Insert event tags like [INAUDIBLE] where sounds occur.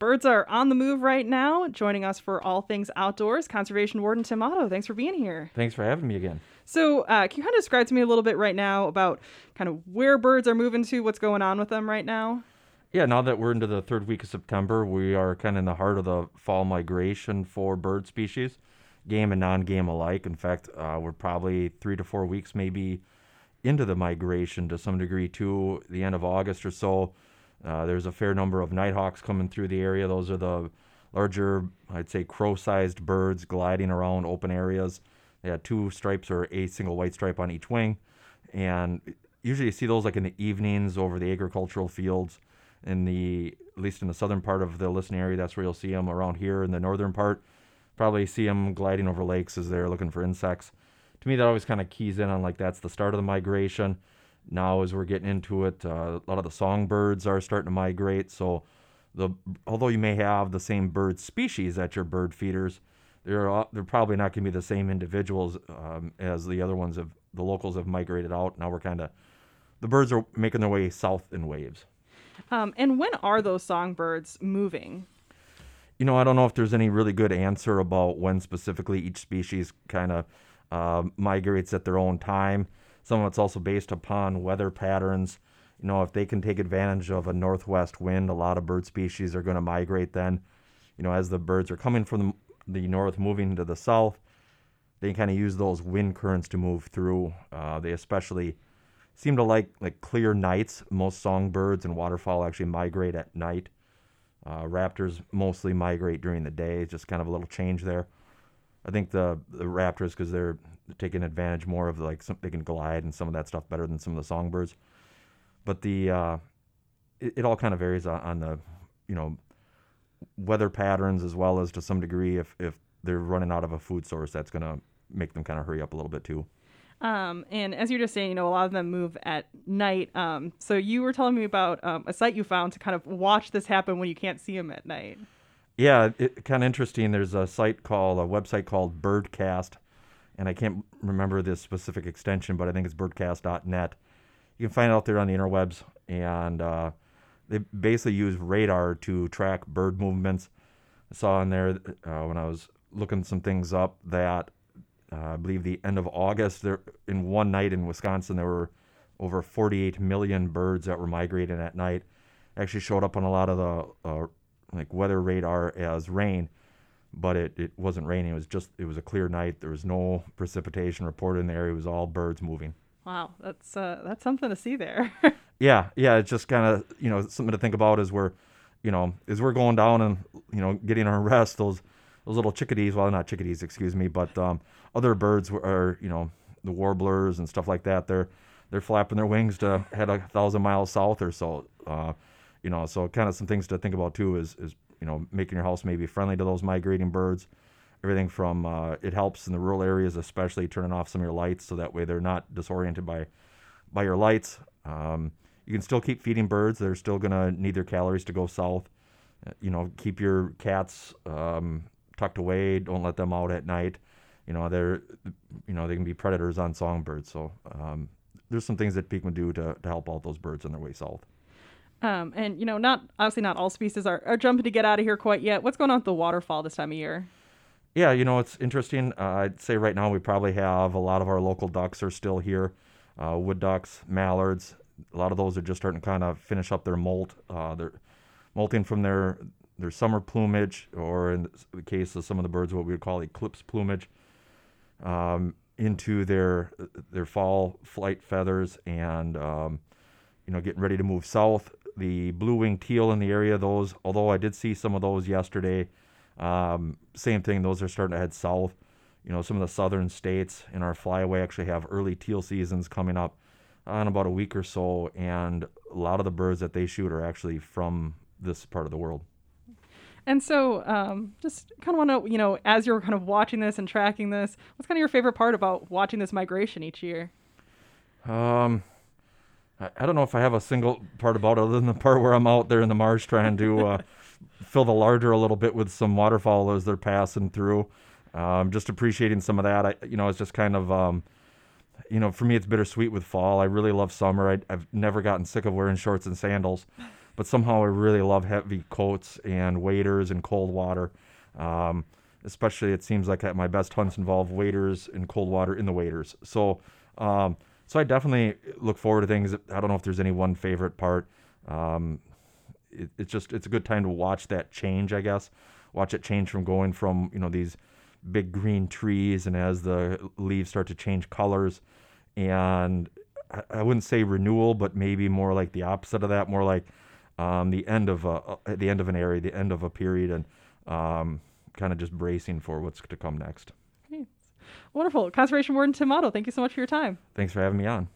Birds are on the move right now. Joining us for all things outdoors, Conservation Warden Tim Otto. Thanks for being here. Thanks for having me again. So, uh, can you kind of describe to me a little bit right now about kind of where birds are moving to, what's going on with them right now? Yeah, now that we're into the third week of September, we are kind of in the heart of the fall migration for bird species, game and non game alike. In fact, uh, we're probably three to four weeks maybe into the migration to some degree to the end of August or so. Uh, there's a fair number of nighthawks coming through the area. Those are the larger, I'd say, crow sized birds gliding around open areas. They had two stripes or a single white stripe on each wing. And usually you see those like in the evenings over the agricultural fields in the at least in the southern part of the listening area that's where you'll see them around here in the northern part probably see them gliding over lakes as they're looking for insects to me that always kind of keys in on like that's the start of the migration now as we're getting into it uh, a lot of the songbirds are starting to migrate so the although you may have the same bird species at your bird feeders they're they're probably not going to be the same individuals um, as the other ones have the locals have migrated out now we're kind of the birds are making their way south in waves um, and when are those songbirds moving? You know, I don't know if there's any really good answer about when specifically each species kind of uh, migrates at their own time. Some of it's also based upon weather patterns. You know, if they can take advantage of a northwest wind, a lot of bird species are going to migrate then. You know, as the birds are coming from the, the north, moving to the south, they kind of use those wind currents to move through. Uh, they especially seem to like like clear nights. Most songbirds and waterfowl actually migrate at night. Uh, raptors mostly migrate during the day. Just kind of a little change there. I think the the raptors because they're taking advantage more of like some, they can glide and some of that stuff better than some of the songbirds. But the uh, it, it all kind of varies on, on the you know weather patterns as well as to some degree if if they're running out of a food source that's going to make them kind of hurry up a little bit too. Um, and as you're just saying, you know, a lot of them move at night. Um, so you were telling me about um, a site you found to kind of watch this happen when you can't see them at night. Yeah, it, kind of interesting. There's a site called a website called Birdcast, and I can't remember the specific extension, but I think it's birdcast.net. You can find it out there on the interwebs, and uh, they basically use radar to track bird movements. I saw in there uh, when I was looking some things up that uh, I believe the end of August, there in one night in Wisconsin, there were over 48 million birds that were migrating at night. Actually showed up on a lot of the uh, like weather radar as rain, but it, it wasn't raining. It was just it was a clear night. There was no precipitation reported in the area. It was all birds moving. Wow, that's uh, that's something to see there. [LAUGHS] yeah, yeah. It's just kind of you know something to think about as we're you know as we're going down and you know getting our rest. Those those little chickadees, well, not chickadees, excuse me, but um, other birds are, you know, the warblers and stuff like that. They're they're flapping their wings to head a thousand miles south or so. Uh, you know, so kind of some things to think about too is is you know making your house maybe friendly to those migrating birds. Everything from uh, it helps in the rural areas, especially turning off some of your lights so that way they're not disoriented by by your lights. Um, you can still keep feeding birds; they're still gonna need their calories to go south. Uh, you know, keep your cats um, tucked away. Don't let them out at night. You know, they're, you know, they can be predators on songbirds. So um, there's some things that people can do to, to help out those birds on their way south. Um, and you know, not obviously not all species are, are jumping to get out of here quite yet. What's going on with the waterfowl this time of year? Yeah, you know, it's interesting. Uh, I'd say right now we probably have a lot of our local ducks are still here. Uh, wood ducks, mallards, a lot of those are just starting to kind of finish up their molt. Uh, they're molting from their their summer plumage, or in the case of some of the birds, what we would call eclipse plumage, um, into their their fall flight feathers, and um, you know, getting ready to move south. The blue-winged teal in the area, those, although I did see some of those yesterday, um, same thing. Those are starting to head south. You know, some of the southern states in our flyway actually have early teal seasons coming up in about a week or so, and a lot of the birds that they shoot are actually from this part of the world. And so, um, just kind of want to, you know, as you're kind of watching this and tracking this, what's kind of your favorite part about watching this migration each year? Um, I, I don't know if I have a single part about it other than the part where I'm out there in the marsh trying to uh, [LAUGHS] fill the larder a little bit with some waterfowl as they're passing through. Um, just appreciating some of that. I, you know, it's just kind of, um, you know, for me, it's bittersweet with fall. I really love summer. I, have never gotten sick of wearing shorts and sandals. but somehow I really love heavy coats and waders and cold water. Um, especially, it seems like at my best hunts involve waders and cold water in the waders. So, um, so I definitely look forward to things. I don't know if there's any one favorite part. Um, it, it's just it's a good time to watch that change, I guess. Watch it change from going from you know these big green trees and as the leaves start to change colors and I wouldn't say renewal, but maybe more like the opposite of that, more like um, the end of a, the end of an area, the end of a period, and um, kind of just bracing for what's to come next. Wonderful. Conservation Warden Tim Otto, thank you so much for your time. Thanks for having me on.